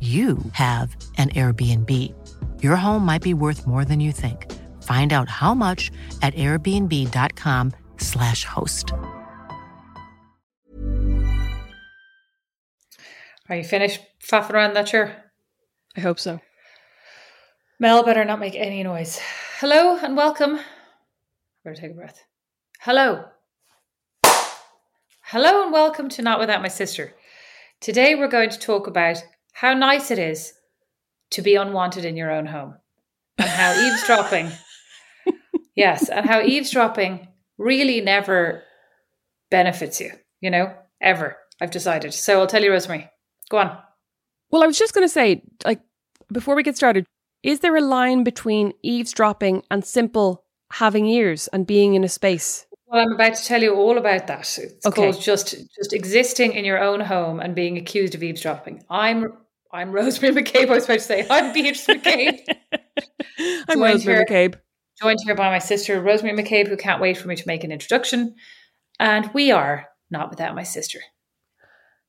you have an Airbnb. Your home might be worth more than you think. Find out how much at airbnb.com/slash host. Are you finished faffing around that chair? I hope so. Mel better not make any noise. Hello and welcome. I Better take a breath. Hello. Hello and welcome to Not Without My Sister. Today we're going to talk about how nice it is to be unwanted in your own home and how eavesdropping yes and how eavesdropping really never benefits you you know ever i've decided so i'll tell you rosemary go on well i was just going to say like before we get started is there a line between eavesdropping and simple having ears and being in a space well, I'm about to tell you all about that. It's okay. called just just existing in your own home and being accused of eavesdropping. I'm I'm Rosemary Mac Cabe. I was about to say I'm Beatrice Mac Cabe. I'm Rosemary here, Mac Cabe. Joined here by my sister Rosemary Mac Cabe, who can't wait for me to make an introduction. And we are not without my sister.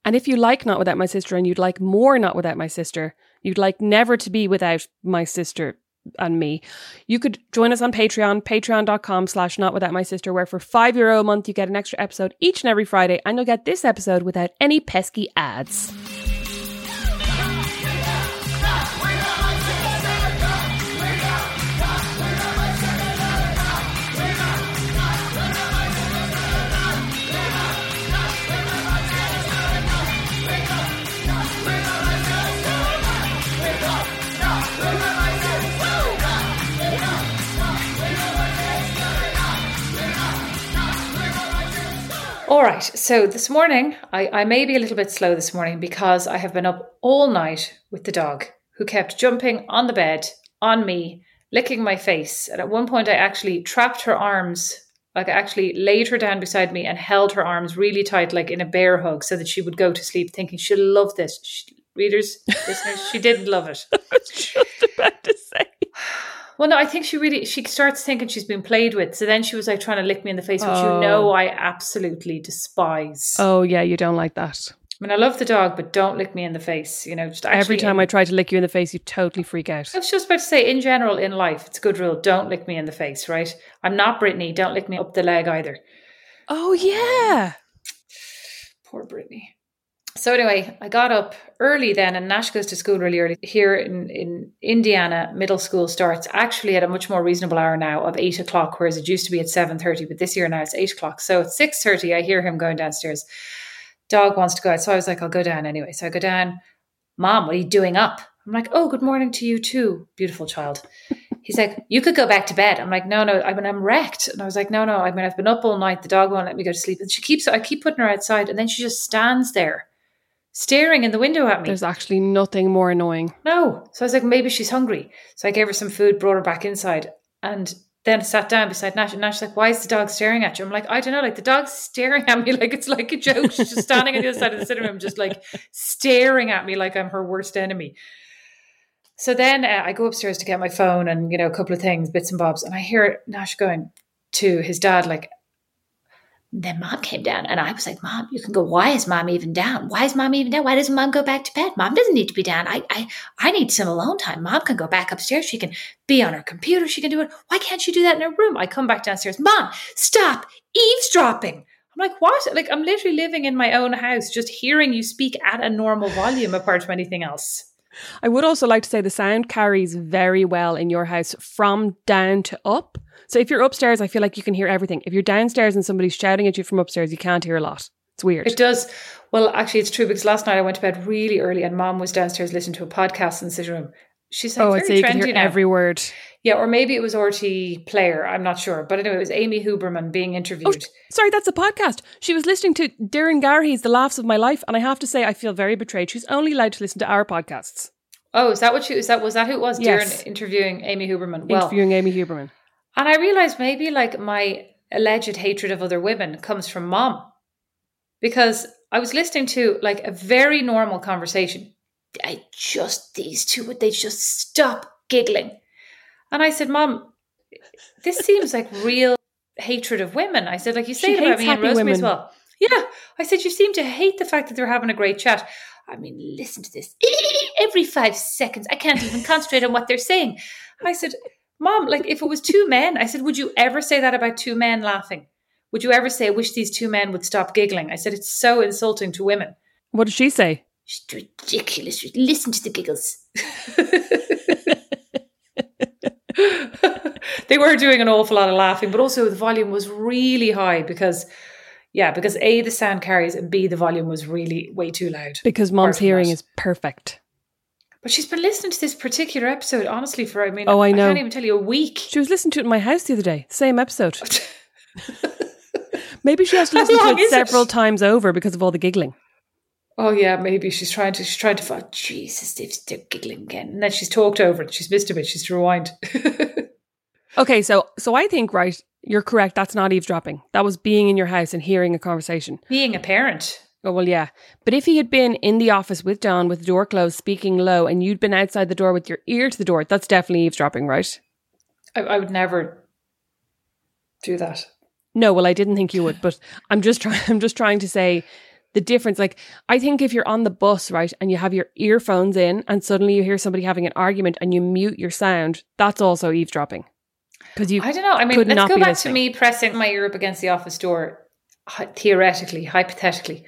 And if you like Not Without My Sister and you'd like more Not Without My Sister, you'd like never to be without my sister, and me, you could join us on Patreon, patreon.com slash not without my sister, where for five euro a month you get an extra episode each and every Friday, and you'll get this episode without any pesky ads. All right. So this morning, I, I may be a little bit slow this morning because I have been up all night with the dog who kept jumping on the bed, on me, licking my face. And at one point, I actually trapped her arms, like I actually laid her down beside me and held her arms really tight, like in a bear hug, so that she would go to sleep thinking she'll love this. She, readers, listeners, she didn't love it. I was just about to say. Well, no, I think she really she starts thinking she's been played with. So then she was like trying to lick me in the face, which oh. you know oh. I absolutely despise. Oh yeah, you don't like that. I mean, I love the dog, but don't lick me in the face. You know, just every time in, I try to lick you in the face, you totally freak out. I was just about to say, in general, in life, it's a good rule: don't lick me in the face. Right? I'm not Brittany. Don't lick me up the leg either. Oh yeah. Poor Brittany so anyway, I got up early then, and Nash goes to school really early. Here in, in Indiana, middle school starts actually at a much more reasonable hour now of eight o'clock, whereas it used to be at seven thirty. But this year now it's eight o'clock. So at six thirty, I hear him going downstairs. Dog wants to go out, so I was like, I'll go down anyway. So I go down. Mom, what are you doing up? I'm like, oh, good morning to you too, beautiful child. He's like, you could go back to bed. I'm like, no, no. I mean, I'm wrecked. And I was like, no, no. I mean, I've been up all night. The dog won't let me go to sleep. And she keeps, I keep putting her outside, and then she just stands there staring in the window at me. There's actually nothing more annoying. No. So I was like, maybe she's hungry. So I gave her some food, brought her back inside, and then sat down beside Nash. And Nash's like, why is the dog staring at you? I'm like, I don't know. Like the dog's staring at me like it's like a joke. She's just standing on the other side of the sitting room, just like staring at me like I'm her worst enemy. So then uh, I go upstairs to get my phone and, you know, a couple of things, bits and bobs. And I hear Nash going to his dad, like, then mom came down and I was like, Mom, you can go, why is mom even down? Why is mom even down? Why doesn't mom go back to bed? Mom doesn't need to be down. I I I need some alone time. Mom can go back upstairs. She can be on her computer. She can do it. Why can't she do that in her room? I come back downstairs. Mom, stop eavesdropping. I'm like, what? Like I'm literally living in my own house, just hearing you speak at a normal volume apart from anything else. I would also like to say the sound carries very well in your house from down to up. So if you're upstairs, I feel like you can hear everything. If you're downstairs and somebody's shouting at you from upstairs, you can't hear a lot. It's weird. It does. Well, actually, it's true because last night I went to bed really early and mom was downstairs listening to a podcast in the sitting room. She's like, oh, I'd say you can hear now. every word. Yeah, or maybe it was RTÉ Player. I'm not sure. But anyway, it was Amy Huberman being interviewed. Oh, sorry, that's a podcast. She was listening to Doireann Garrihy's The Laughs of My Life. And I have to say, I feel very betrayed. She's only allowed to listen to our podcasts. Oh, is that what she is that was that who it was? Yes. Darren interviewing Amy Huberman. Well, Interviewing Amy Huberman. And I realized maybe like my alleged hatred of other women comes from mom. Because I was listening to like a very normal conversation. I just, these two, would they just stop giggling? And I said, Mom, this seems like real hatred of women. I said, like you say about me and Rosemary as well. Yeah. I said, you seem to hate the fact that they're having a great chat. I mean, listen to this. Every five seconds, I can't even concentrate on what they're saying. I said, Mom, like if it was two men, I said, would you ever say that about two men laughing? Would you ever say, I wish these two men would stop giggling? I said, it's so insulting to women. What did she say? It's ridiculous. Listen to the giggles. they were doing an awful lot of laughing, but also the volume was really high because, yeah, because A, the sound carries, and B, the volume was really way too loud. Because mom's hearing that. is perfect. But she's been listening to this particular episode, honestly, for, I mean, Oh, I know. can't even tell you a week. She was listening to it in my house the other day. Same episode. Maybe she has to listen to it is it? several times over because of all the giggling. Oh yeah, maybe she's trying to she's trying to find Jesus, they've, they're giggling again. And then she's talked over it. She's missed a bit. She's to rewind. Okay, so so I think right, you're correct. That's not eavesdropping. That was being in your house and hearing a conversation. Being a parent. Oh well, yeah. But if he had been in the office with John with the door closed, speaking low, and you'd been outside the door with your ear to the door, that's definitely eavesdropping, right? I, I would never do that. No, well, I didn't think you would, but I'm just trying. I'm just trying to say the difference. Like, I think if you're on the bus, right, and you have your earphones in, and suddenly you hear somebody having an argument, and you mute your sound, that's also eavesdropping. Because you, I don't know. I mean, let's go back listening. to me pressing my ear up against the office door, theoretically, hypothetically.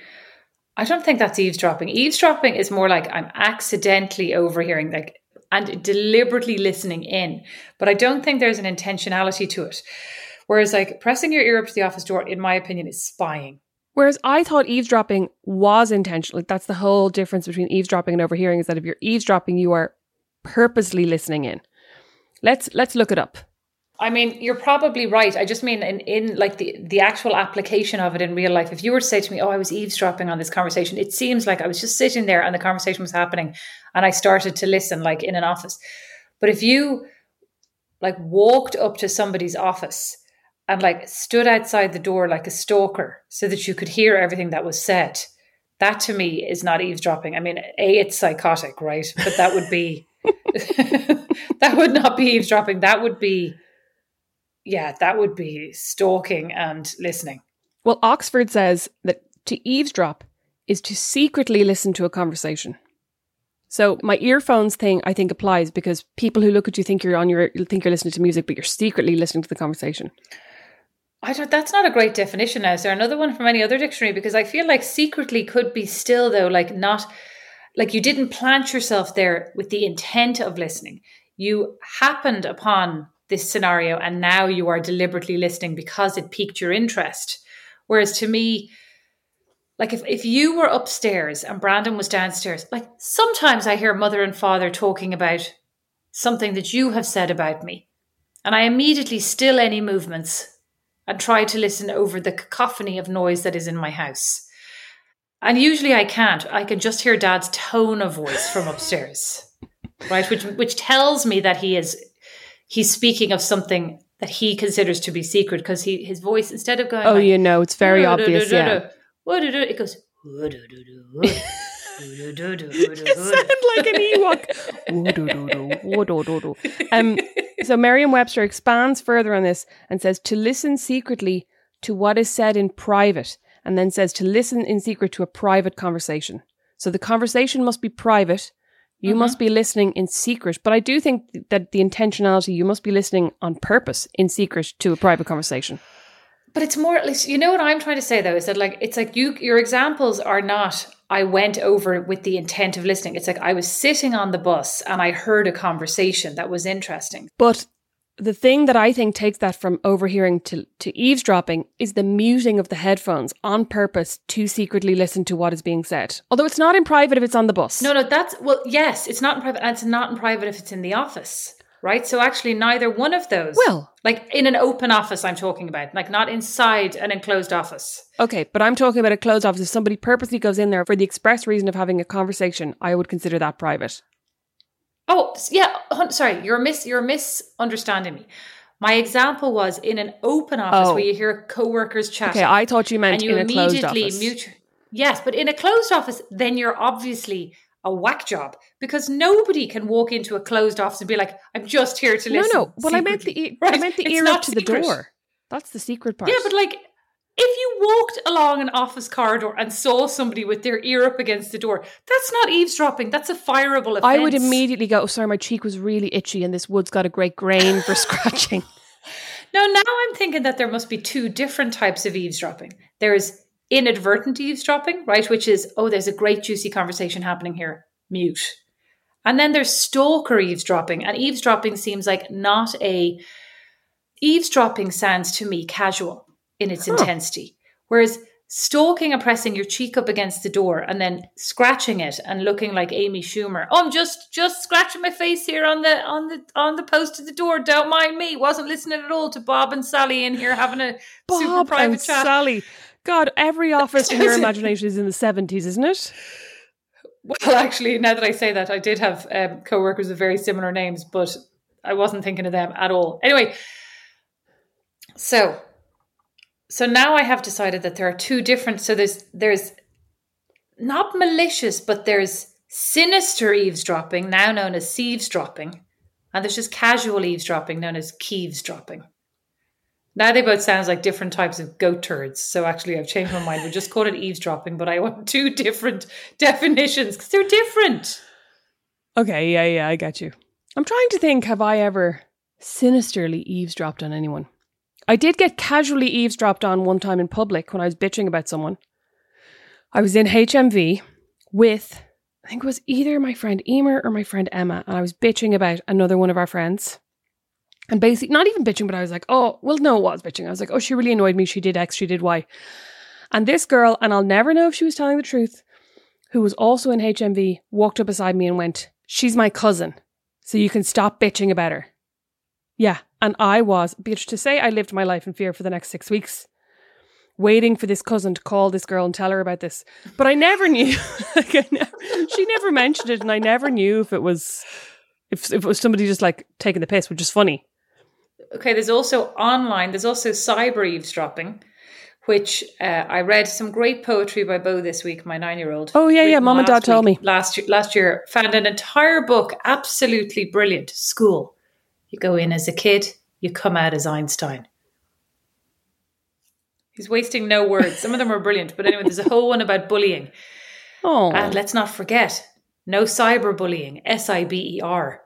I don't think that's eavesdropping. Eavesdropping is more like I'm accidentally overhearing, like, and deliberately listening in. But I don't think there's an intentionality to it. Whereas, like, pressing your ear up to the office door, in my opinion, is spying. Whereas I thought eavesdropping was intentional. Like that's the whole difference between eavesdropping and overhearing is that if you're eavesdropping, you are purposely listening in. Let's let's look it up. I mean, you're probably right. I just mean in, in like the, the actual application of it in real life. If you were to say to me, Oh, I was eavesdropping on this conversation, it seems like I was just sitting there and the conversation was happening and I started to listen like in an office. But if you like walked up to somebody's office and like stood outside the door like a stalker so that you could hear everything that was said, that to me is not eavesdropping. I mean, A, it's psychotic, right? But that would be that would not be eavesdropping. That would be yeah, that would be stalking and listening. Well, Oxford says that to eavesdrop is to secretly listen to a conversation. So my earphones thing I think applies because people who look at you think you're on your think you're listening to music, but you're secretly listening to the conversation. I don't that's not a great definition now. Is there another one from any other dictionary? Because I feel like secretly could be still though, like not like you didn't plant yourself there with the intent of listening. You happened upon this scenario and now you are deliberately listening because it piqued your interest. Whereas to me, like if, if you were upstairs and Brandon was downstairs, like sometimes I hear mother and father talking about something that you have said about me. And I immediately still any movements and try to listen over the cacophony of noise that is in my house. And usually I can't. I can just hear dad's tone of voice from upstairs. Right? Which which tells me that he is he's speaking of something that he considers to be secret because he his voice instead of going Oh, like, you know, it's very obvious. Yeah. it goes You sound like an Ewok. Um, so Merriam-Webster expands further on this and says to listen secretly to what is said in private, and then says to listen in secret to a private conversation. So the conversation must be private. You Mm-hmm. must be listening in secret. But I do think that the intentionality, you must be listening on purpose in secret to a private conversation. But it's more at least you know what I'm trying to say though is that like it's like you your examples are not I went over with the intent of listening. It's like I was sitting on the bus and I heard a conversation that was interesting. But the thing that I think takes that from overhearing to, to eavesdropping is the muting of the headphones on purpose to secretly listen to what is being said. Although it's not in private if it's on the bus. No, no, that's well, yes, it's not in private, and it's not in private if it's in the office, right? So actually, neither one of those. Well- like in an open office, I'm talking about, like not inside an enclosed office. Okay, but I'm talking about a closed office. If somebody purposely goes in there for the express reason of having a conversation, I would consider that private. Oh, yeah. Sorry, you're mis you're misunderstanding me. My example was in an open office Oh. where you hear coworkers chatting. Okay, I thought you meant and you in a closed immediately office. mute. Yes, but in a closed office, then you're obviously a whack job because nobody can walk into a closed office and be like, "I'm just here to listen." no. No. Well, I meant the secretly." e- I Right? meant the ear up to the door. That's the secret part. Yeah, but like if you walked along an office corridor and saw somebody with their ear up against the door, that's not eavesdropping. That's a fireable offense. I would immediately go, oh, sorry, my cheek was really itchy and this wood's got a great grain for scratching. No, now I'm thinking that there must be two different types of eavesdropping. There is inadvertent eavesdropping, right? Which is, oh, there's a great juicy conversation happening here. Mute. And then there's stalker eavesdropping. And eavesdropping seems like not a eavesdropping sounds to me casual in its intensity. Whereas stalking and pressing your cheek up against the door and then scratching it and looking like Amy Schumer. Oh, I'm just just scratching my face here on the on the on the post of the door. Don't mind me. Wasn't listening at all to Bob and Sally in here having a super Bob private and chat. Sally. God, every office in your imagination is in the 70s, isn't it? Well, actually, now that I say that, I did have um, co-workers with very similar names, but I wasn't thinking of them at all. Anyway, so so now I have decided that there are two different. So there's there's not malicious, but there's sinister eavesdropping, now known as eavesdropping, and there's just casual eavesdropping, known as keevesdropping. Now they both sounds like different types of goat turds. So actually, I've changed my mind. We just call it eavesdropping, but I want two different definitions because they're different. Okay, yeah, yeah, I got you. I'm trying to think have I ever sinisterly eavesdropped on anyone? I did get casually eavesdropped on one time in public when I was bitching about someone. I was in HMV with, I think it was either my friend Emer or my friend Emma, and I was bitching about another one of our friends. And basically, not even bitching, but I was like, oh, well, no, it was bitching. I was like, oh, she really annoyed me. She did X, she did Y. And this girl, and I'll never know if she was telling the truth, who was also in HMV, walked up beside me and went, She's my cousin, so you can stop bitching about her. Yeah, and I was, bitch, to say I lived my life in fear for the next six weeks, waiting for this cousin to call this girl and tell her about this. But I never knew. like, I never, she never mentioned it, and I never knew if it was. If, if it was somebody just like taking the piss, which is funny. Okay, there's also online, there's also cyber eavesdropping, which uh, I read some great poetry by Bo this week, my nine year old. Oh, yeah, yeah, Mom and Dad told me. Last year, last year, found an entire book, absolutely brilliant. School. You go in as a kid, you come out as Einstein. He's wasting no words. Some of them are brilliant, but anyway, there's a whole one about bullying. Oh, And let's not forget, no cyberbullying, S I B E R.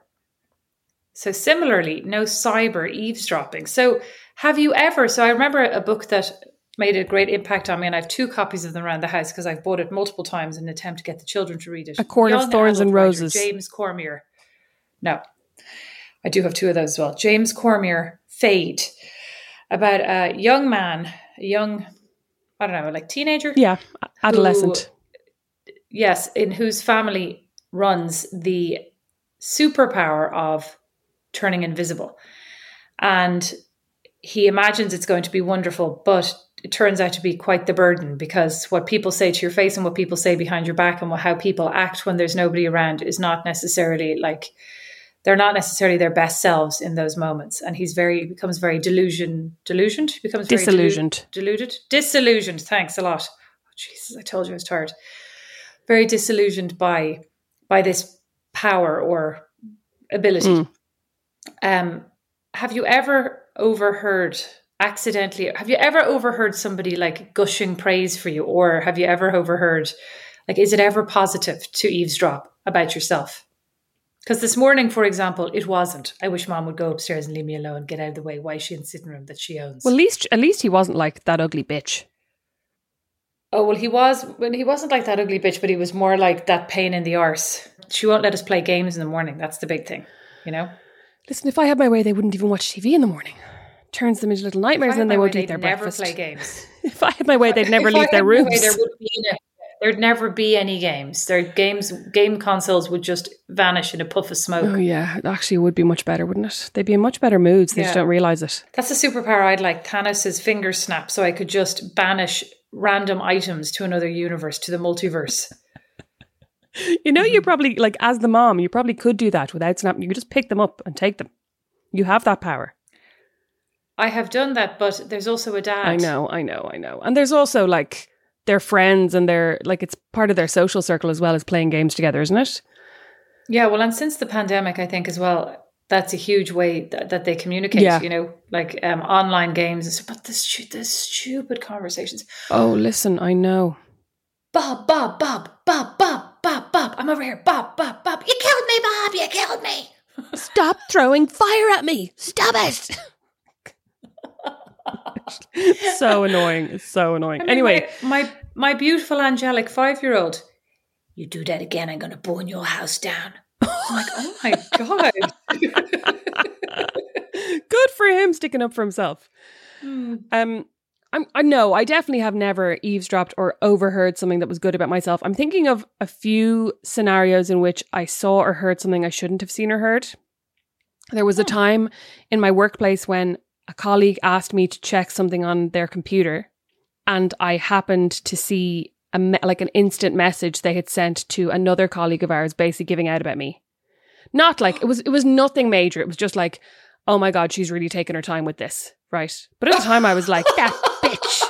So similarly, no cyber eavesdropping. So have you ever? So I remember a book that made a great impact on me, and I have two copies of them around the house because I've bought it multiple times in an attempt to get the children to read it. A Court of Thorns and adult writer Roses. James Cormier. No, I do have two of those as well. James Cormier, Fade, about a young man, a young, I don't know, like teenager yeah, adolescent. yes, in whose family runs the superpower of turning invisible. And he imagines it's going to be wonderful, but it turns out to be quite the burden because what people say to your face and what people say behind your back and what, how people act when there's nobody around is not necessarily like they're not necessarily their best selves in those moments. And he's very becomes very delusion delusioned. He becomes delu- Disillusioned. deluded, disillusioned. Thanks a lot. Oh, Jesus, I told you I was tired. Very disillusioned by by this power or ability. Mm. Um, have you ever overheard accidentally have you ever overheard somebody like gushing praise for you or have you ever overheard like is it ever positive to eavesdrop about yourself because this morning for example it wasn't i wish mom would go upstairs and leave me alone get out of the way why is she in the sitting room that she owns Well, at least at least he wasn't like that ugly bitch. oh well he was when he wasn't like that ugly bitch but he was more like that pain in the arse she won't let us play games in the morning that's the big thing you know Listen, if I had my way, they wouldn't even watch TV in the morning. Turns them into little nightmares, and had they won't way, eat their never breakfast. play games If I had my way, they'd never leave their had my way, rooms. there would be no- there'd never be any games. Their games, game consoles would just vanish in a puff of smoke. Oh yeah, it actually would be much better, wouldn't it? They'd be in much better moods. They just don't realize it. That's a superpower I'd like. Thanos' finger snap, so I could just banish random items to another universe, to the multiverse. You know, you probably like as the mom, you probably could do that without snapping. You could just pick them up and take them. You have that power. I have done that, but there's also a dad. I know, I know, I know. And there's also like their friends and their like it's part of their social circle as well as playing games together, isn't it? Yeah, well, and since the pandemic, I think as well, that's a huge way that, that they communicate. Yeah. You know, like um, online games. But the, stu- stupid conversations. Oh, listen, I know. Bob, Bob, Bob, Bob, Bob, Bob, Bob. I'm over here. Bob, Bob, Bob. You killed me, Bob. You killed me. Stop throwing fire at me. Stop it. so annoying. It's so annoying. I mean, anyway, my, my my beautiful angelic five year old. You do that again, I'm going to burn your house down. I'm like, oh my god. good for him sticking up for himself. Um, I'm, I know I definitely have never eavesdropped or overheard something that was good about myself. I'm thinking of a few scenarios in which I saw or heard something I shouldn't have seen or heard. There was a time in my workplace when a colleague asked me to check something on their computer, and I happened to see a me- like an instant message they had sent to another colleague of ours, basically giving out about me. Not like it was it was nothing major. It was just like, oh my god, she's really taking her time with this, right? But at the time, I was like, that bitch.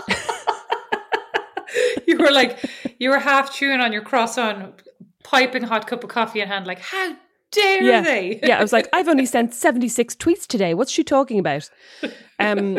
you were like, you were half chewing on your croissant, piping hot cup of coffee in hand, like, how dare yeah, they? yeah. I was like, I've only sent seventy six tweets today. What's she talking about? Um,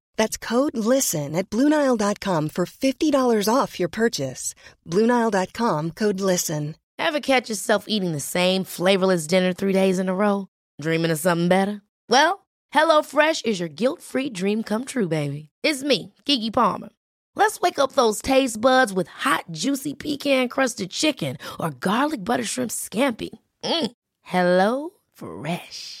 That's code LISTEN at Bluenile.com for $50 off your purchase. Bluenile.com code LISTEN. Ever catch yourself eating the same flavorless dinner three days in a row? Dreaming of something better? Well, HelloFresh is your guilt free dream come true, baby. It's me, Keke Palmer. Let's wake up those taste buds with hot, juicy pecan crusted chicken or garlic butter shrimp scampi. Mm. Hello Fresh.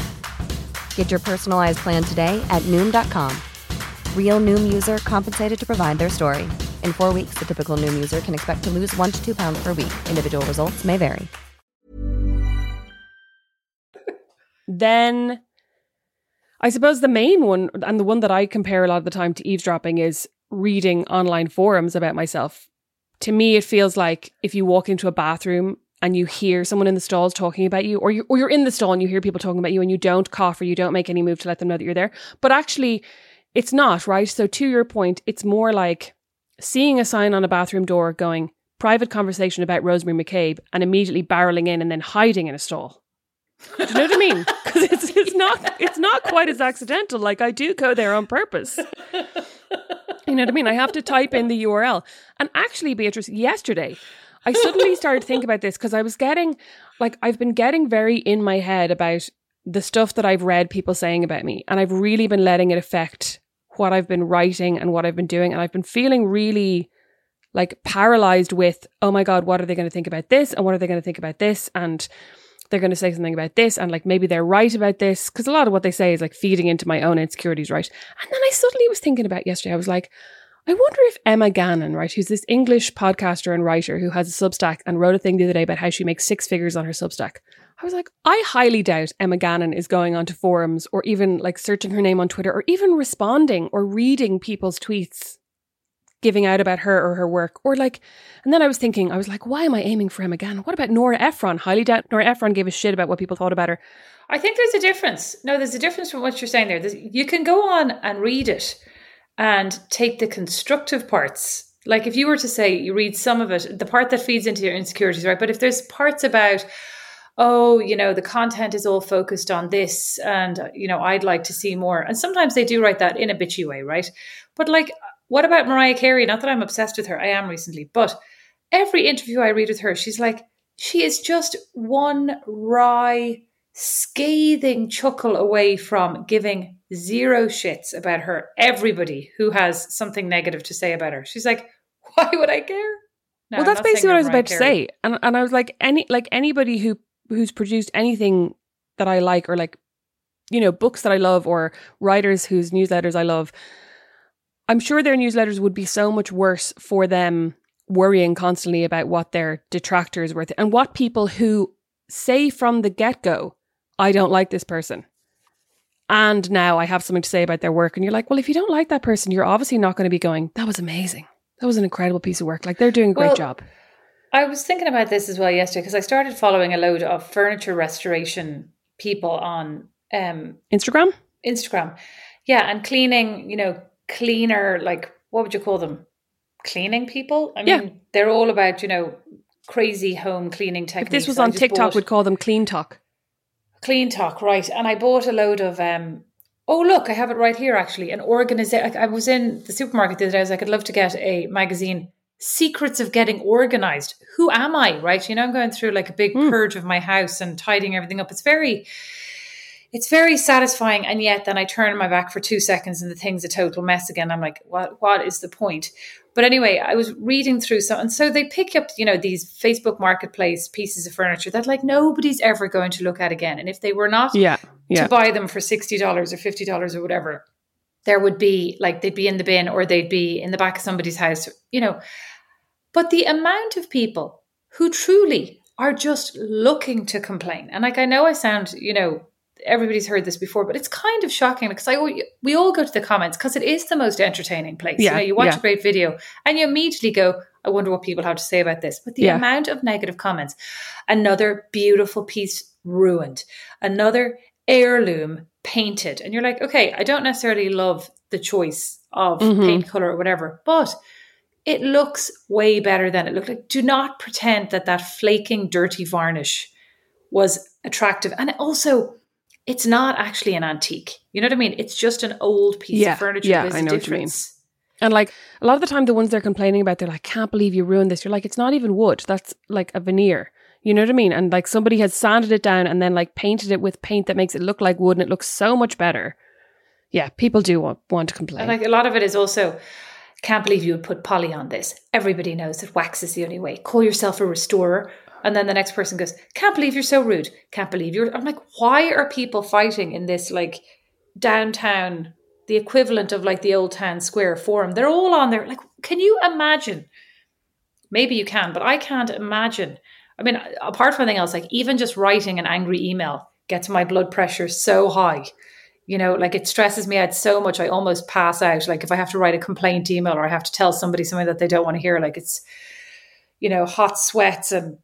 Get your personalized plan today at Noom.com. Real Noom user compensated to provide their story. In four weeks, the typical Noom user can expect to lose one to two pounds per week. Individual results may vary. Then I suppose the main one, and the one that I compare a lot of the time to eavesdropping, is reading online forums about myself. To me, it feels like if you walk into a bathroom and you hear someone in the stalls talking about you, or, you, or you're in the stall and you hear people talking about you and you don't cough or you don't make any move to let them know that you're there. But actually, it's not, right? So, to your point, it's more like seeing a sign on a bathroom door going, private conversation about Rosemary Mac Cabe, and immediately barreling in and then hiding in a stall. Do you know what I mean? Because it's, it's not it's not quite as accidental. Like I do go there on purpose. You know what I mean? I have to type in the URL. And actually, Beatrice, yesterday I suddenly started thinking about this because I was getting like I've been getting very in my head about the stuff that I've read people saying about me, and I've really been letting it affect what I've been writing and what I've been doing, and I've been feeling really like paralyzed with, oh my god, what are they going to think about this, and what are they going to think about this, and they're going to say something about this and like maybe they're right about this because a lot of what they say is like feeding into my own insecurities right? And then i suddenly was thinking about yesterday i was like i wonder if emma gannon right who's this english podcaster and writer who has a substack and wrote a thing the other day about how she makes six figures on her substack i was like i highly doubt emma gannon is going onto forums or even like searching her name on twitter or even responding or reading people's tweets giving out about her or her work. Or like, and then I was thinking, I was like, why am I aiming for Emma Gannon? What about Nora Ephron? Highly doubt Nora Ephron gave a shit about what people thought about her. I think there's a difference. No, there's a difference from what you're saying there. There's, you can go on and read it and take the constructive parts. Like if you were to say you read some of it, the part that feeds into your insecurities, right? But if there's parts about, oh, you know, the content is all focused on this and, uh, you know, I'd like to see more. And sometimes they do write that in a bitchy way, right? But like, what about Mariah Carey? Not that I'm obsessed with her, I am recently, but every interview I read with her, she's like, she is just one wry, scathing chuckle away from giving zero shits about her. Everybody who has something negative to say about her. She's like, why would I care? No, well, that's basically what I was about Carey. to say, and and I was like, any like anybody who who's produced anything that I like, or like, you know, books that I love, or writers whose newsletters I love. I'm sure their newsletters would be so much worse for them worrying constantly about what their detractors were th- and what people who say from the get go, I don't like this person. And now I have something to say about their work. And you're like, well, if you don't like that person, you're obviously not going to be going, that was amazing. That was an incredible piece of work. Like they're doing a great well, job. I was thinking about this as well yesterday because I started following a load of furniture restoration people on um, Instagram. Instagram. Yeah. And cleaning, you know, cleaner, like what would you call them? Cleaning people? I mean, yeah. they're all about, you know, crazy home cleaning techniques. If this was on TikTok, we'd call them CleanTok. CleanTok, right. And I bought a load of um oh look, I have it right here actually. An organization I was in the supermarket the other day, I was like, I'd love to get a magazine. Secrets of getting organized. Who am I? Right. You know, I'm going through like a big mm. purge of my house and tidying everything up. It's very it's very satisfying and yet then i turn my back for two seconds and the thing's a total mess again i'm like what what is the point but anyway i was reading through some and so they pick up you know these facebook marketplace pieces of furniture that like nobody's ever going to look at again and if they were not yeah, yeah. to buy them for $60 or $50 or whatever there would be like they'd be in the bin or they'd be in the back of somebody's house you know but the amount of people who truly are just looking to complain and like i know i sound you know everybody's heard this before, but it's kind of shocking because I we all go to the comments because it is the most entertaining place. Yeah, you know, you watch yeah. a great video and you immediately go, I wonder what people have to say about this. But the yeah. amount of negative comments, another beautiful piece ruined, another heirloom painted, and you're like, okay, I don't necessarily love the choice of mm-hmm. paint color or whatever, but it looks way better than it looked like. Do not pretend that that flaking, dirty varnish was attractive, and also it's not actually an antique. You know what I mean? It's just an old piece yeah, of furniture. Yeah, There's I know what you mean. And like a lot of the time, the ones they're complaining about, they're like, "Can't believe you ruined this." You're like, "It's not even wood. That's like a veneer." You know what I mean? And like somebody has sanded it down and then like painted it with paint that makes it look like wood, and it looks so much better. Yeah, people do want, want to complain. And like a lot of it is also, can't believe you would put poly on this. Everybody knows that wax is the only way. Call yourself a restorer. And then the next person goes, Can't believe you're so rude. Can't believe you're. I'm like, why are people fighting in this like downtown, the equivalent of like the old town square forum? They're all on there. Like, can you imagine? Maybe you can, but I can't imagine. I mean, apart from anything else, like even just writing an angry email gets my blood pressure so high. You know, like it stresses me out so much, I almost pass out. Like if I have to write a complaint email or I have to tell somebody something that they don't want to hear, like it's, you know, hot sweats and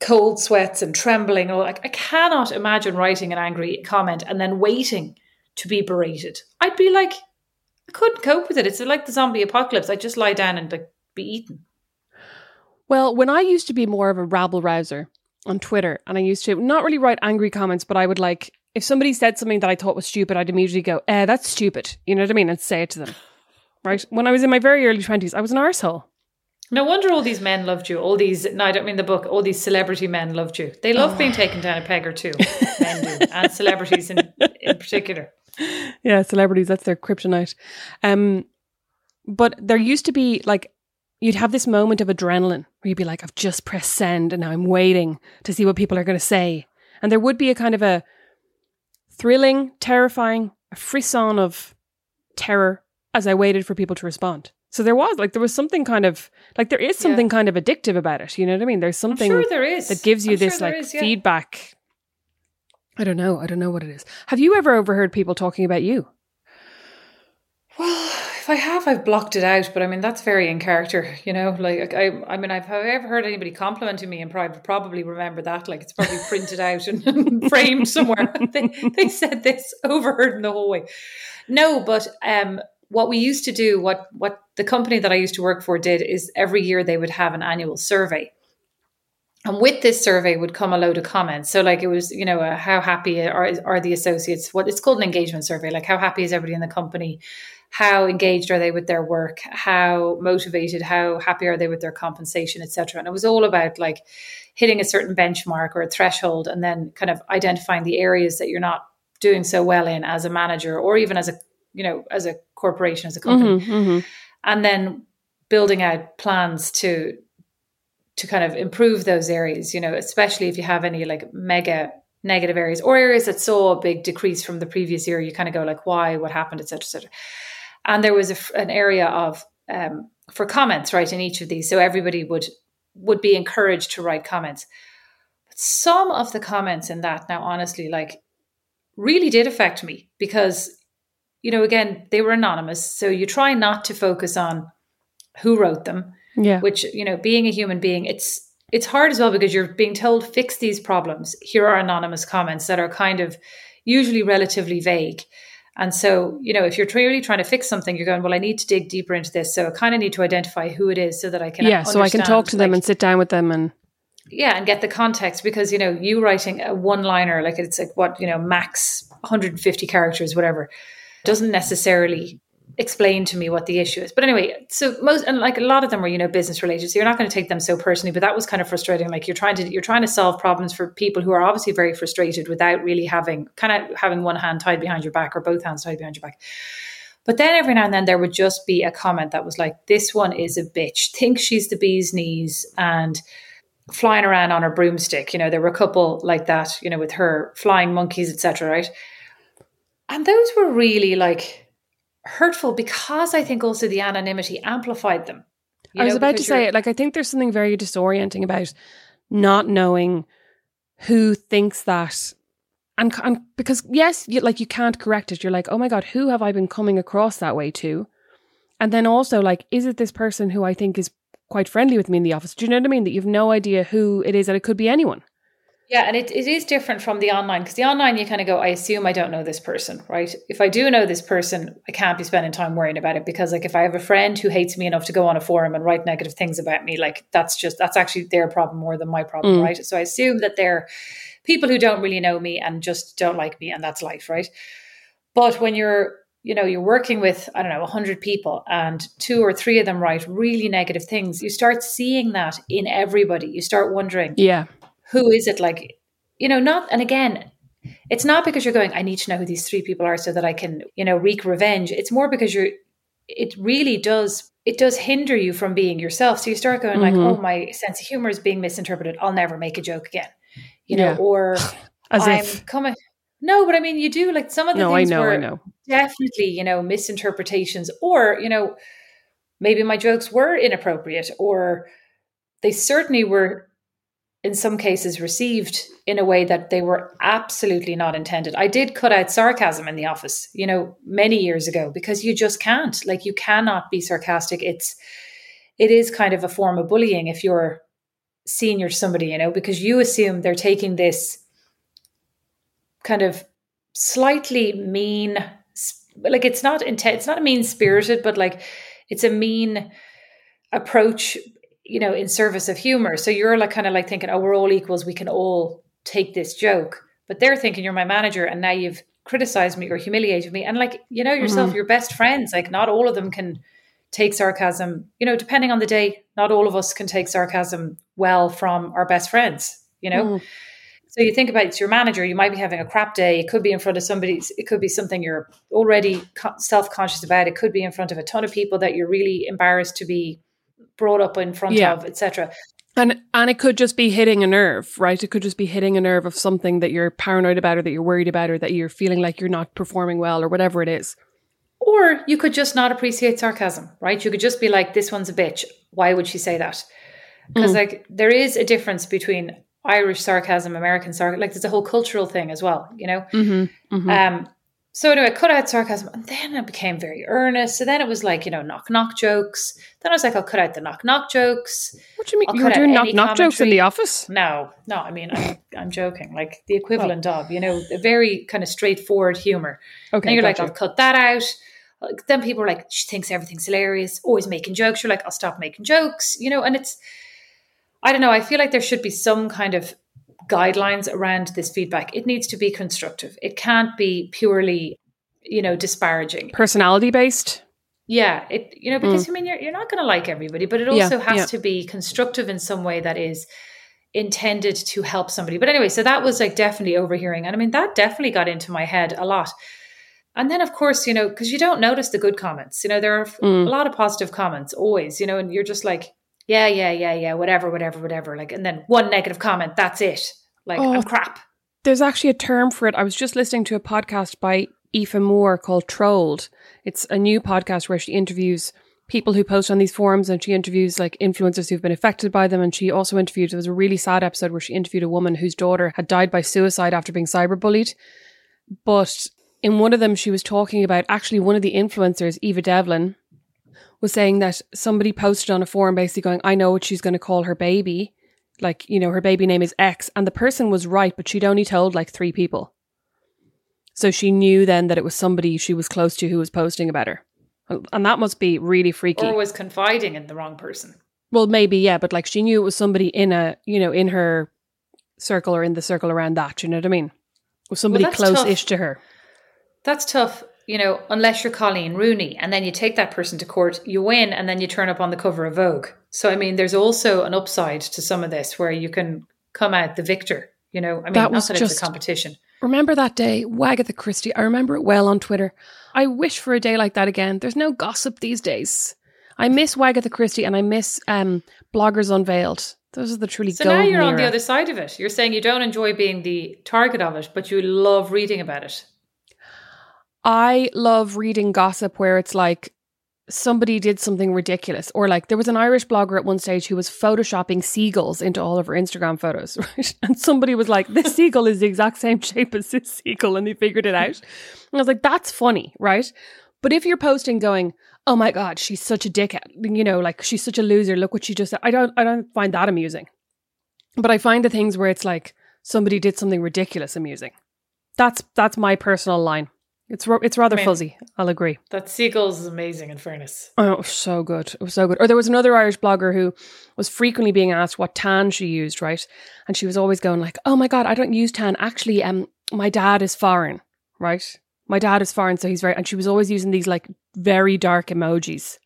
cold sweats and trembling. Or like I cannot imagine writing an angry comment and then waiting to be berated. I'd be like, I couldn't cope with it. It's like the zombie apocalypse. I'd just lie down and like be eaten. Well, when I used to be more of a rabble rouser on Twitter, and I used to not really write angry comments, but I would like if somebody said something that I thought was stupid, I'd immediately go, "Eh, that's stupid." You know what I mean? And say it to them. Right? When I was in my very early twenties, I was an arsehole. No wonder all these men loved you. All these, no, I don't mean the book, all these celebrity men loved you. They love oh. being taken down a peg or two, men do, and celebrities in, in particular. Yeah, celebrities, that's their kryptonite. Um, but there used to be like, you'd have this moment of adrenaline where you'd be like, I've just pressed send and now I'm waiting to see what people are going to say. And there would be a kind of a thrilling, terrifying, a frisson of terror as I waited for people to respond. So there was like there was something kind of like there is something yeah. kind of addictive about it. You know what I mean? There's something sure there is. that gives you I'm this sure like is, yeah. feedback. I don't know. I don't know what it is. Have you ever overheard people talking about you? Well, if I have, I've blocked it out. But I mean, that's very in character, you know. Like I, I mean, I've have I ever heard anybody complimenting me in private? Probably remember that. Like it's probably printed out and framed somewhere. they, they said this overheard in the hallway. No, but um, what we used to do, what what the company that I used to work for did, is every year they would have an annual survey. And with this survey would come a load of comments. So, like it was, you know, uh, how happy are, are the associates? What it's called an engagement survey. Like how happy is everybody in the company? How engaged are they with their work? How motivated? How happy are they with their compensation, etc. And it was all about like hitting a certain benchmark or a threshold, and then kind of identifying the areas that you're not doing so well in as a manager or even as a you know as a corporation as a company. Mm-hmm, mm-hmm. and then building out plans to to kind of improve those areas you know especially if you have any like mega negative areas or areas that saw a big decrease from the previous year you kind of go like why? What happened? etc etc and there was a, an area of um, for comments right in each of these. So everybody would would be encouraged to write comments. But some of the comments in that now honestly like really did affect me because you know, again, they were anonymous. So you try not to focus on who wrote them. Yeah. Which, you know, being a human being, it's it's hard as well because you're being told fix these problems. Here are anonymous comments that are kind of usually relatively vague. And so, you know, if you're really trying to fix something, you're going, well, I need to dig deeper into this. So I kind of need to identify who it is so that I can Yeah, so I can talk to them and sit down with them and yeah, and get the context because, you know, you writing a one liner, like it's like what, you know, max 150 characters, whatever doesn't necessarily explain to me what the issue is. But anyway, so most and like a lot of them were, you know, business related. So you're not going to take them so personally, but that was kind of frustrating. Like you're trying to you're trying to solve problems for people who are obviously very frustrated without really having kind of having one hand tied behind your back or both hands tied behind your back. But then every now and then there would just be a comment that was like, this one is a bitch, Think she's the bee's knees and flying around on her broomstick. You know, there were a couple like that, you know, with her flying monkeys, etc. Right. And those were really like hurtful because I think also the anonymity amplified them. I was know, about to say it. Like, I think there's something very disorienting about not knowing who thinks that. And, and because, yes, you, like you can't correct it. You're like, oh my God, who have I been coming across that way to? And then also, like, is it this person who I think is quite friendly with me in the office? Do you know what I mean? That you've no idea who it is, and it could be anyone. Yeah, and it, it is different from the online because the online you kind of go, I assume I don't know this person, right? If I do know this person, I can't be spending time worrying about it because like if I have a friend who hates me enough to go on a forum and write negative things about me, like that's just that's actually their problem more than my problem, mm. right? So I assume that they're people who don't really know me and just don't like me and that's life, right? But when you're you know you're working with i don't know 100 people and two or three of them write really negative things you start seeing that in everybody you start wondering yeah who is it like you know not and again it's not because you're going i need to know who these three people are so that i can you know wreak revenge it's more because you're it really does it does hinder you from being yourself so you start going mm-hmm. like oh my sense of humor is being misinterpreted i'll never make a joke again you know yeah. or As i'm if. coming no but i mean you do like some of the no, things I know, were I know. definitely you know misinterpretations or you know maybe my jokes were inappropriate or they certainly were in some cases received in a way that they were absolutely not intended. I did cut out sarcasm in the office, you know, many years ago because you just can't. Like you cannot be sarcastic. It's it is kind of a form of bullying if you're senior somebody, you know, because you assume they're taking this kind of slightly mean like it's not intent it's not mean spirited, but like it's a mean approach you know, in service of humor. So you're like kind of like thinking, oh, we're all equals. We can all take this joke. But they're thinking you're my manager and now you've criticized me or humiliated me. And like, you know, yourself, mm-hmm. your best friends, like not all of them can take sarcasm, you know, depending on the day, not all of us can take sarcasm well from our best friends, you know? Mm. So you think about it's your manager, you might be having a crap day. It could be in front of somebody, it could be something you're already self conscious about. It could be in front of a ton of people that you're really embarrassed to be brought up in front yeah. of, etc. And and it could just be hitting a nerve, right? It could just be hitting a nerve of something that you're paranoid about or that you're worried about or that you're feeling like you're not performing well or whatever it is. Or you could just not appreciate sarcasm, right? You could just be like, this one's a bitch. Why would she say that? Because mm. like there is a difference between Irish sarcasm, American sarcasm. Like there's a whole cultural thing as well, you know? Mm-hmm, mm-hmm. Um, so anyway, I cut out sarcasm, and then it became very earnest. So then it was like you know knock knock jokes. Then I was like, I'll cut out the knock knock jokes. What do you mean? you were doing knock knock jokes in the office? No, no. I mean, I'm, I'm joking. Like the equivalent oh. of you know a very kind of straightforward humor. Okay, and you're like, I'll cut that out. Then people are like, she thinks everything's hilarious, always making jokes. You're like, I'll stop making jokes, you know. And it's, I don't know. I feel like there should be some kind of guidelines around this feedback. It needs to be constructive. It can't be purely, you know, disparaging. Personality based. Yeah, it you know because mm. I mean you're you're not going to like everybody, but it also yeah, has yeah. to be constructive in some way that is intended to help somebody. But anyway, so that was like definitely overhearing, and I mean that definitely got into my head a lot. And then of course you know because you don't notice the good comments. You know there are mm. a lot of positive comments always. You know, and you're just like yeah, yeah, yeah, yeah, whatever, whatever, whatever. Like, and then one negative comment, that's it. Like, oh, I'm crap. There's actually a term for it. I was just listening to a podcast by Aoife Moore called Trolled. It's a new podcast where she interviews people who post on these forums and she interviews like influencers who've been affected by them. And she also interviewed, there was a really sad episode where she interviewed a woman whose daughter had died by suicide after being cyberbullied. But in one of them, she was talking about actually one of the influencers, Eva Devlin, was saying that somebody posted on a forum basically going, I know what she's going to call her baby. Like, you know, her baby name is X. And the person was right, but she'd only told like three people. So she knew then that it was somebody she was close to who was posting about her. And that must be really freaky. Or was confiding in the wrong person. Well, maybe, yeah, but like she knew it was somebody in a, you know, in her circle or in the circle around that. You know what I mean? It was somebody well, close ish to her. That's tough you know, unless you're Coleen Rooney and then you take that person to court, you win and then you turn up on the cover of Vogue. So, I mean, there's also an upside to some of this where you can come out the victor, you know, I mean, that was not that just, it's a competition. Remember that day, Wagatha Christie? I remember it well on Twitter. I wish for a day like that again. There's no gossip these days. I miss Wagatha Christie and I miss um, Bloggers Unveiled. Those are the truly so now you're on the other side of it. You're saying you don't enjoy being the target of it, but you love reading about it. I love reading gossip where it's like somebody did something ridiculous or like there was an Irish blogger at one stage who was photoshopping seagulls into all of her Instagram photos, right? And somebody was like, this seagull is the exact same shape as this seagull and they figured it out. And I was like, that's funny, right? But if you're posting going, oh my God, she's such a dickhead, you know, like she's such a loser, look what she just said. I don't I don't find that amusing. But I find the things where it's like somebody did something ridiculous amusing. That's that's my personal line. It's it's rather I mean, fuzzy. I'll agree. That seagulls is amazing. In fairness, oh, it was so good. It was so good. Or there was another Irish blogger who was frequently being asked what tan she used, right? And she was always going like, "Oh my god, I don't use tan. Actually, um, my dad is foreign, right? My dad is foreign, so he's very." And she was always using these like very dark emojis.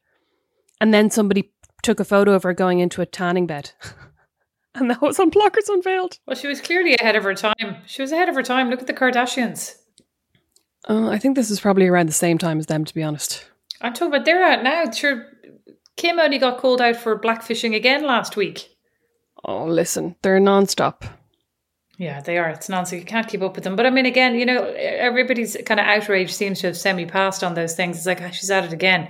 And then somebody took a photo of her going into a tanning bed. and that was on Bloggers Unveiled. Well, she was clearly ahead of her time. She was ahead of her time. Look at the Kardashians. Uh, I think this is probably around the same time as them, to be honest. I'm talking about they're out now. Sure, Kim only got called out for blackfishing again last week. Oh, listen, they're non-stop. Yeah, they are. It's nonsense. You can't keep up with them. But I mean, again, you know, everybody's kind of outrage seems to have semi passed on those things. It's like, oh, she's at it again.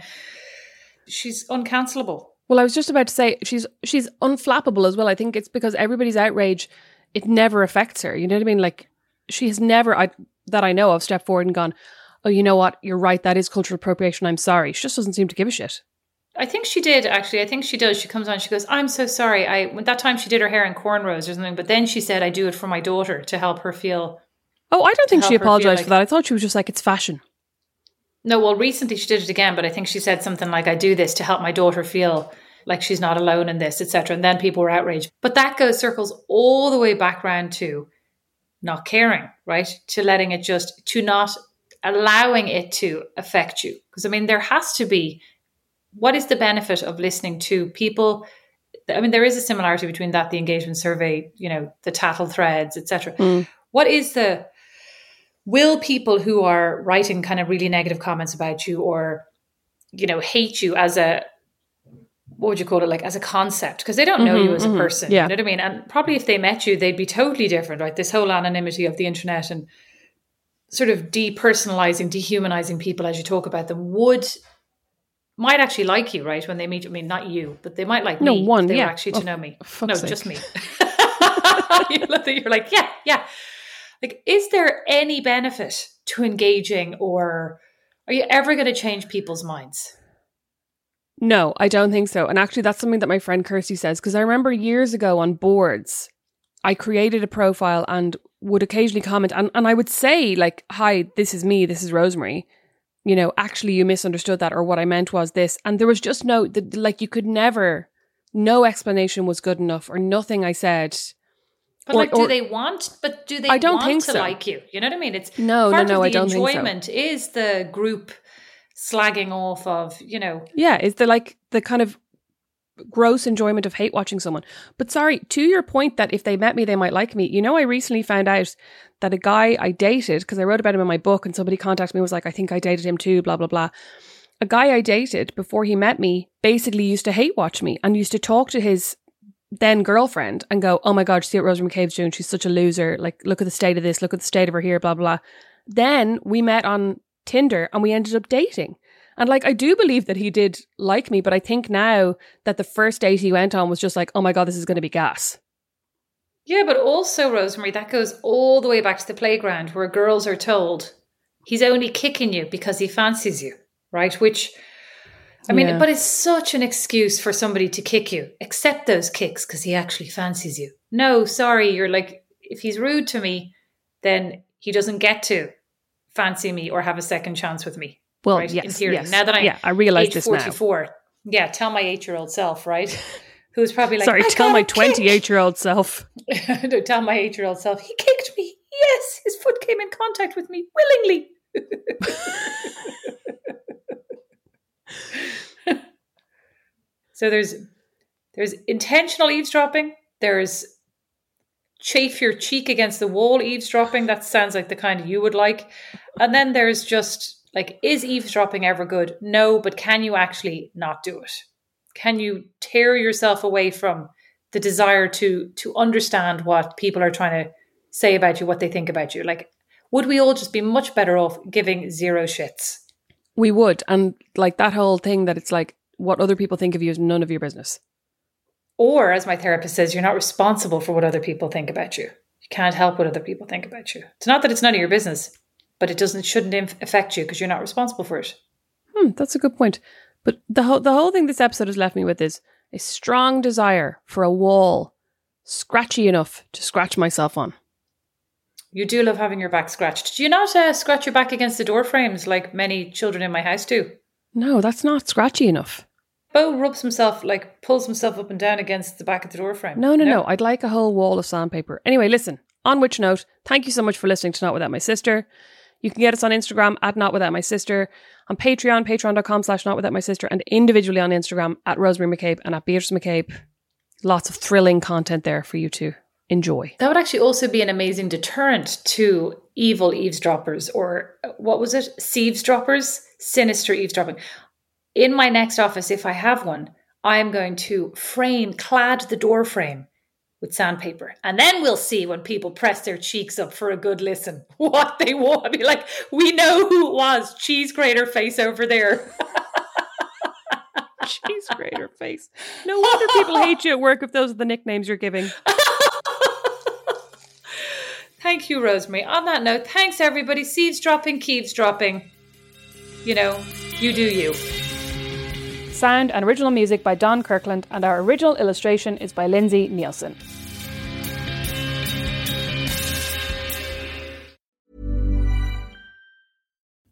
She's uncancelable. Well, I was just about to say she's she's unflappable as well. I think it's because everybody's outrage, it never affects her. You know what I mean? Like she has never I that I know of stepped forward and gone, Oh, you know what? You're right, that is cultural appropriation. I'm sorry. She just doesn't seem to give a shit. I think she did actually. I think she does. She comes on. She goes, "I'm so sorry. I when that time she did her hair in cornrows or something, but then she said I do it for my daughter to help her feel." Oh, I don't think she help her feel apologized like- for that. I thought she was just like it's fashion. No, well, recently she did it again, but I think she said something like, "I do this to help my daughter feel like she's not alone in this, etc." And then people were outraged. But that goes circles all the way back round to not caring, right? To letting it just to not allowing it to affect you. Because I mean, there has to be what is the benefit of listening to people? I mean, there is a similarity between that, the engagement survey, you know, the tattle threads, etc. Mm. What is the will people who are writing kind of really negative comments about you or you know hate you as a what would you call it like as a concept because they don't know you Mhm, as a mhm, person yeah. you know what i mean? And probably if they met you they'd be totally different right? This whole anonymity of the internet and sort of depersonalizing dehumanizing people as you talk about them would might actually like you right when they meet i mean not you but they might like No, me one, they yeah. actually to Oh, know me. no sake. just me. You you're like yeah yeah. Like is there any benefit to engaging or are you ever going to change people's minds No, I don't think so. And actually, that's something that my friend Kirsty says because I remember years ago on boards, I created a profile and would occasionally comment, and, and I would say, like, hi, this is me, this is Rosemary. You know, actually, you misunderstood that, or what I meant was this. And there was just no, the, like, you could never, no explanation was good enough, or nothing I said. but Or- like do or- they want but do they I don't want think to so. like you you know what i mean it's No, no, part no, of I don't think so. enjoyment is the group slagging off of you know Yeah, is the like the kind of gross enjoyment of hate watching someone. But sorry, to your point that if they met me, they might like me. You know, I recently found out that a guy I dated, because I wrote about him in my book and somebody contacted me was like, I think I dated him too, blah, blah, blah. A guy I dated before he met me basically used to hate watch me and used to talk to his then girlfriend and go, Oh my God, see what Rosemary Mac Cabe's doing? She's such a loser. Like, look at the state of this, look at the state of her here, blah, blah. Then we met on Tinder and we ended up dating. And like, I do believe that he did like me, but I think now that the first date he went on was just like, oh my God, this is going to be gas. yeah but also rosemary that goes all the way back to the playground where girls are told he's only kicking you because he fancies you right which I mean, Yeah. but it's such an excuse for somebody to kick you. Accept those kicks because he actually fancies you. No, sorry, you're like, if he's rude to me, then he doesn't get to fancy me or have a second chance with me. Well, right? yes, in theory. yes. Now that I'm Yeah, I realise age this now. 44, yeah, tell my eight year old self, right? Who's probably like, Sorry, "I tell my 28 year old self. no, tell my eight year old self, he kicked me. Yes, his foot came in contact with me willingly. so there's there's intentional eavesdropping. There's chafe your cheek against the wall eavesdropping. That sounds like the kind you would like. And then there's just like, is eavesdropping ever good? No, but can you actually not do it? Can you tear yourself away from the desire to to understand what people are trying to say about you, what they think about you? Like, would we all just be much better off giving zero shits? We would. And like that whole thing that it's like, what other people think of you is none of your business. Or, as my therapist says, you're not responsible for what other people think about you. You can't help what other people think about you. It's not that it's none of your business, but it doesn't it shouldn't inf- affect you because you're not responsible for it. Hmm, that's a good point. But the whole the whole thing this episode has left me with is a strong desire for a wall scratchy enough to scratch myself on. You do love having your back scratched. Do you not uh, scratch your back against the door frames like many children in my house do? No, that's not scratchy enough. Bo rubs himself, like pulls himself up and down against the back of the door frame. No, no, no. I'd like a whole wall of sandpaper. Anyway, listen. On which note, thank you so much for listening to Not Without My Sister. You can get us on Instagram at Not Without My Sister, on Patreon, patreon.com slash Not Without My Sister, and individually on Instagram at Rosemary Mac Cabe and at Beatrice Mac Cabe. Lots of thrilling content there for you to enjoy. That would actually also be an amazing deterrent to evil eavesdroppers or uh, what was it? Eavesdroppers? Sinister eavesdropping. In my next office, if I have one, I am going to frame, clad the door frame with sandpaper. And then we'll see when people press their cheeks up for a good listen what they want. I'll be like, we know who it was. Cheese grater face over there. Cheese grater face. No wonder people hate you at work if those are the nicknames you're giving. Thank you, Rosemary. On that note, thanks everybody. Seeds dropping, Keeves dropping. You know, you do you. Sound and original music by Don Kirkland, and our original illustration is by Lindsay Neilson.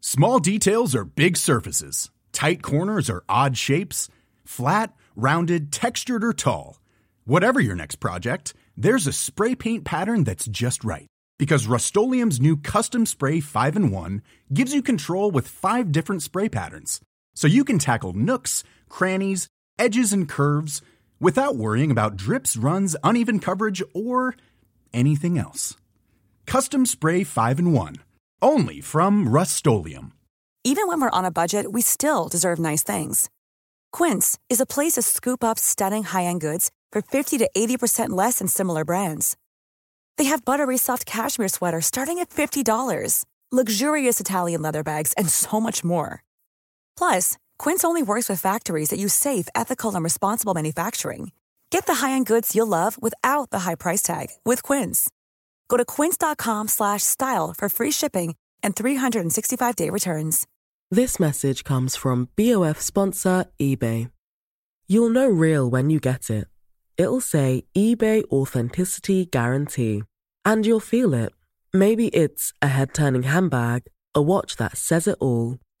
Small details are big surfaces. Tight corners are odd shapes. Flat, rounded, textured, or tall. Whatever your next project, there's a spray paint pattern that's just right. Because Rust new Custom Spray 5 in 1 gives you control with five different spray patterns. So you can tackle nooks, crannies, edges, and curves without worrying about drips, runs, uneven coverage, or anything else. Custom Spray 5 in 1. Only from Rust Even when we're on a budget, we still deserve nice things. Quince is a place to scoop up stunning high end goods for 50 to 80% less than similar brands. They have buttery soft cashmere sweaters starting at $50, luxurious Italian leather bags, and so much more. Plus, Quince only works with factories that use safe, ethical, and responsible manufacturing. Get the high-end goods you'll love without the high price tag with Quince. Go to quince.com/style for free shipping and 365-day returns. This message comes from BOF sponsor eBay. You'll know real when you get it. It'll say eBay Authenticity Guarantee. And you'll feel it. Maybe it's a head turning handbag, a watch that says it all,